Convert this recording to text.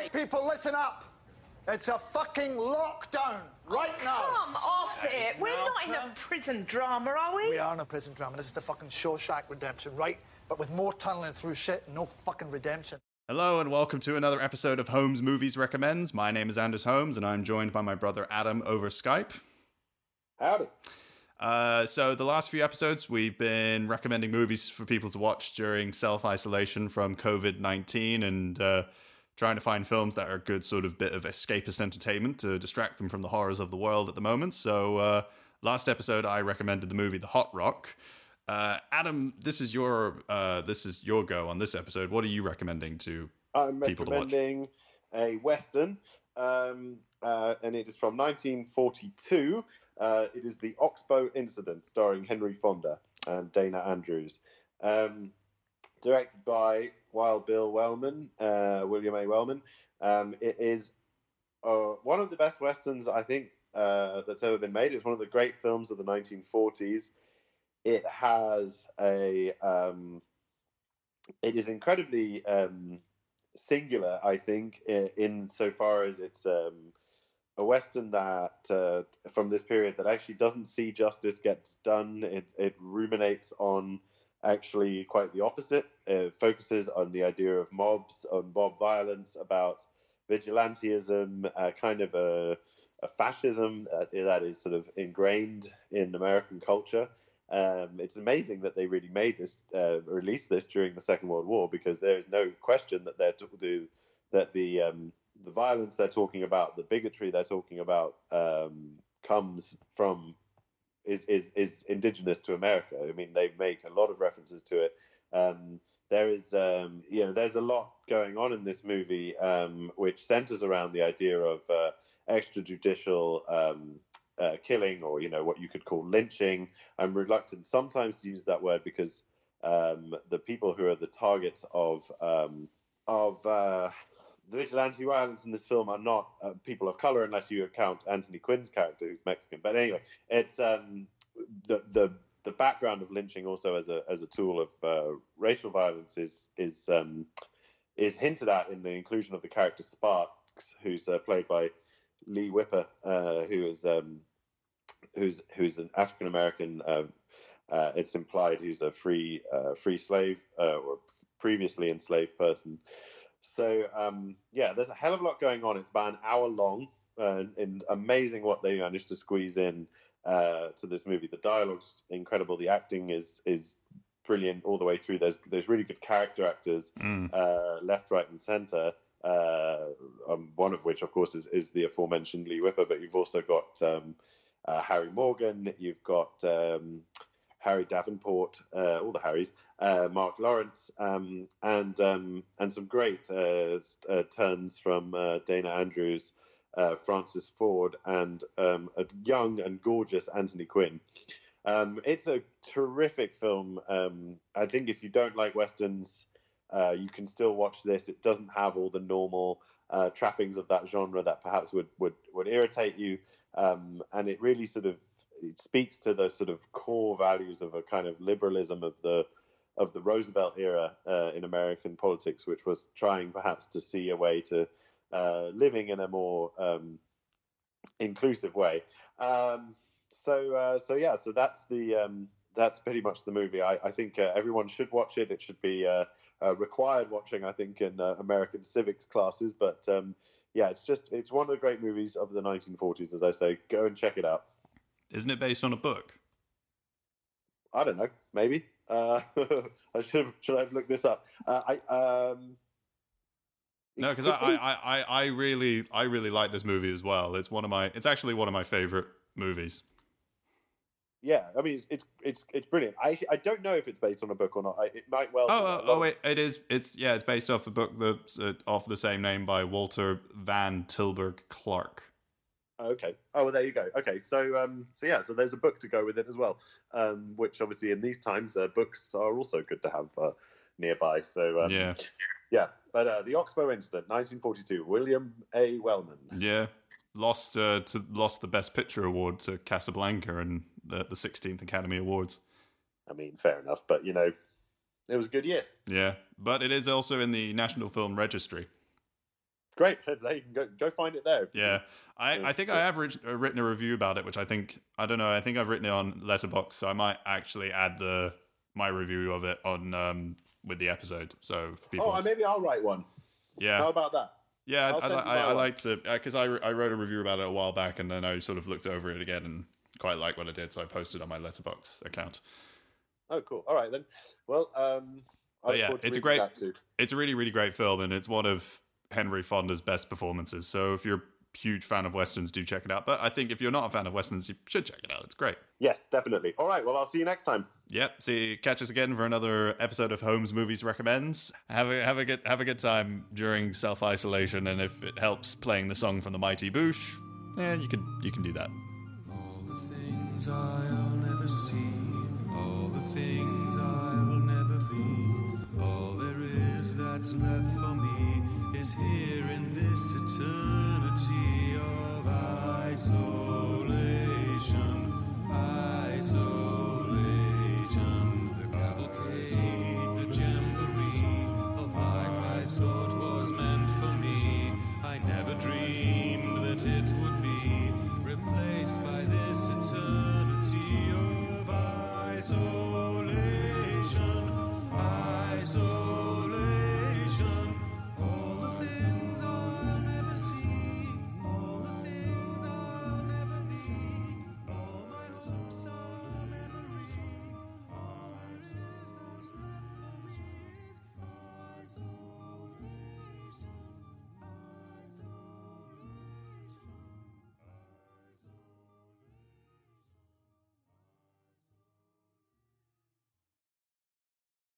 right, people, listen up. It's a fucking lockdown right now. Come off it. We're not in a prison drama, are we? We are in a prison drama. This is the fucking Shawshank redemption, right? But with more tunneling through shit and no fucking redemption. Hello and welcome to another episode of Holmes Movies Recommends. My name is Anders Holmes and I'm joined by my brother Adam over Skype. Howdy. Uh, so the last few episodes we've been recommending movies for people to watch during self-isolation from COVID-19 and uh, trying to find films that are a good sort of bit of escapist entertainment to distract them from the horrors of the world at the moment. So uh, last episode I recommended the movie The Hot Rock. Uh, Adam, this is your uh, this is your go on this episode. What are you recommending to I'm people to watch? recommending a western, um, uh, and it is from 1942. Uh, it is the Oxbow Incident, starring Henry Fonda and Dana Andrews. Um, directed by Wild Bill Wellman, uh, William A. Wellman. Um, it is uh, one of the best westerns I think uh, that's ever been made. It's one of the great films of the 1940s. It has a. Um, it is incredibly um, singular, I think, in, so far as it's um, a western that uh, from this period that actually doesn't see justice get done. It, it ruminates on actually quite the opposite. It focuses on the idea of mobs, on mob violence, about vigilantism, uh, kind of a, a fascism that, that is sort of ingrained in American culture. Um, it's amazing that they really made this, uh, released this during the Second World War, because there is no question that they're to, that the um, the violence they're talking about, the bigotry they're talking about, um, comes from is is is indigenous to America. I mean, they make a lot of references to it. Um, there is, um, you know, there's a lot going on in this movie um, which centers around the idea of uh, extrajudicial um, uh, killing, or you know, what you could call lynching. I'm reluctant sometimes to use that word because um, the people who are the targets of um, of uh, the vigilante violence in this film are not uh, people of color, unless you account Anthony Quinn's character, who's Mexican. But anyway, it's um, the the the background of lynching also as a as a tool of uh, racial violence is is um, is hinted at in the inclusion of the character Sparks, who's uh, played by Leigh Whipper, uh, who is um, who's who's an African American. Um, uh, it's implied he's a free uh, free slave or previously enslaved person. So um, yeah, there's a hell of a lot going on. It's about an hour long, uh, and amazing what they managed to squeeze in uh, to this movie. The dialogue's incredible. The acting is is brilliant all the way through. There's there's really good character actors, Mm. uh, left, right, and center. Uh, um, one of which, of course, is, is the aforementioned Leigh Whipper. But you've also got um, uh, Harry Morgan. You've got um, Harry Davenport, uh, all the Harrys, uh, Marc Lawrence, um, and um, and some great uh, uh, turns from uh, Dana Andrews, uh, Francis Ford, and um, a young and gorgeous Anthony Quinn. Um, it's a terrific film. Um, I think if you don't like westerns, you can still watch this. It doesn't have all the normal trappings of that genre that perhaps would would would irritate you, um, and it really sort of it speaks to the sort of core values of a kind of liberalism of the of the Roosevelt era uh, in American politics, which was trying perhaps to see a way to uh, living in a more um, inclusive way. Um, so uh, so yeah, so that's the um, that's pretty much the movie. I, I think uh, everyone should watch it. It should be uh, uh, required watching, I think, in American civics classes. But um, yeah, it's just it's one of the great movies of the 1940s, as I say. Go and check it out. Isn't it based on a book? I don't know, maybe. Uh, I should should I have looked this up? Uh, I um. No, because I, I, I, I really I really like this movie as well. It's one of my it's actually one of my favorite movies. yeah, I mean it's it's it's, it's brilliant. I actually, I don't know if it's based on a book or not. I, it might well. Oh, oh, oh wait, it is. It's yeah, it's based off a book that's uh, off the same name by Walter Van Tilburg Clark. Okay. Oh, well, there you go. Okay, so um, so yeah, so there's a book to go with it as well, um, which obviously in these times, uh, books are also good to have uh, nearby. So um, Yeah, yeah. But uh, the Oxbow Incident, 1942, William A. Wellman. yeah. Lost uh, to lost the Best Picture award to Casablanca and the the 16th Academy Awards. I mean, fair enough, but you know, it was a good year. Yeah, but it is also in the National Film Registry. Great. Can go go find it there. Yeah, I, I think I have writ- uh, written a review about it, which I think I don't know. I think I've written it on Letterboxd, so I might actually add the my review of it on um, with the episode. So for people, Oh, maybe I'll write one. yeah, How about that? yeah, I'll I, I, I, I like to because I, I wrote a review about it a while back, and then I sort of looked over it again and quite liked what I did, so I posted on my Letterboxd account. Oh, cool. All right then. Well, um, yeah, it's a great- It's a really really great film, and it's one of Henry Fonda's best performances. So if you're a huge fan of westerns, do check it out. But I think if you're not a fan of westerns, you should check it out. It's great. Yes, definitely. All right. Well, I'll see you next time. Yep. See, catch us again for another episode of Holmes Movies Recommends. Have a have a good have a good time during self isolation, and if it helps playing the song from the Mighty Boosh, yeah, you can you can do that. All the things I'll never see, all the things I'll never be, all there is that's left for me is here in this eternity of isolation,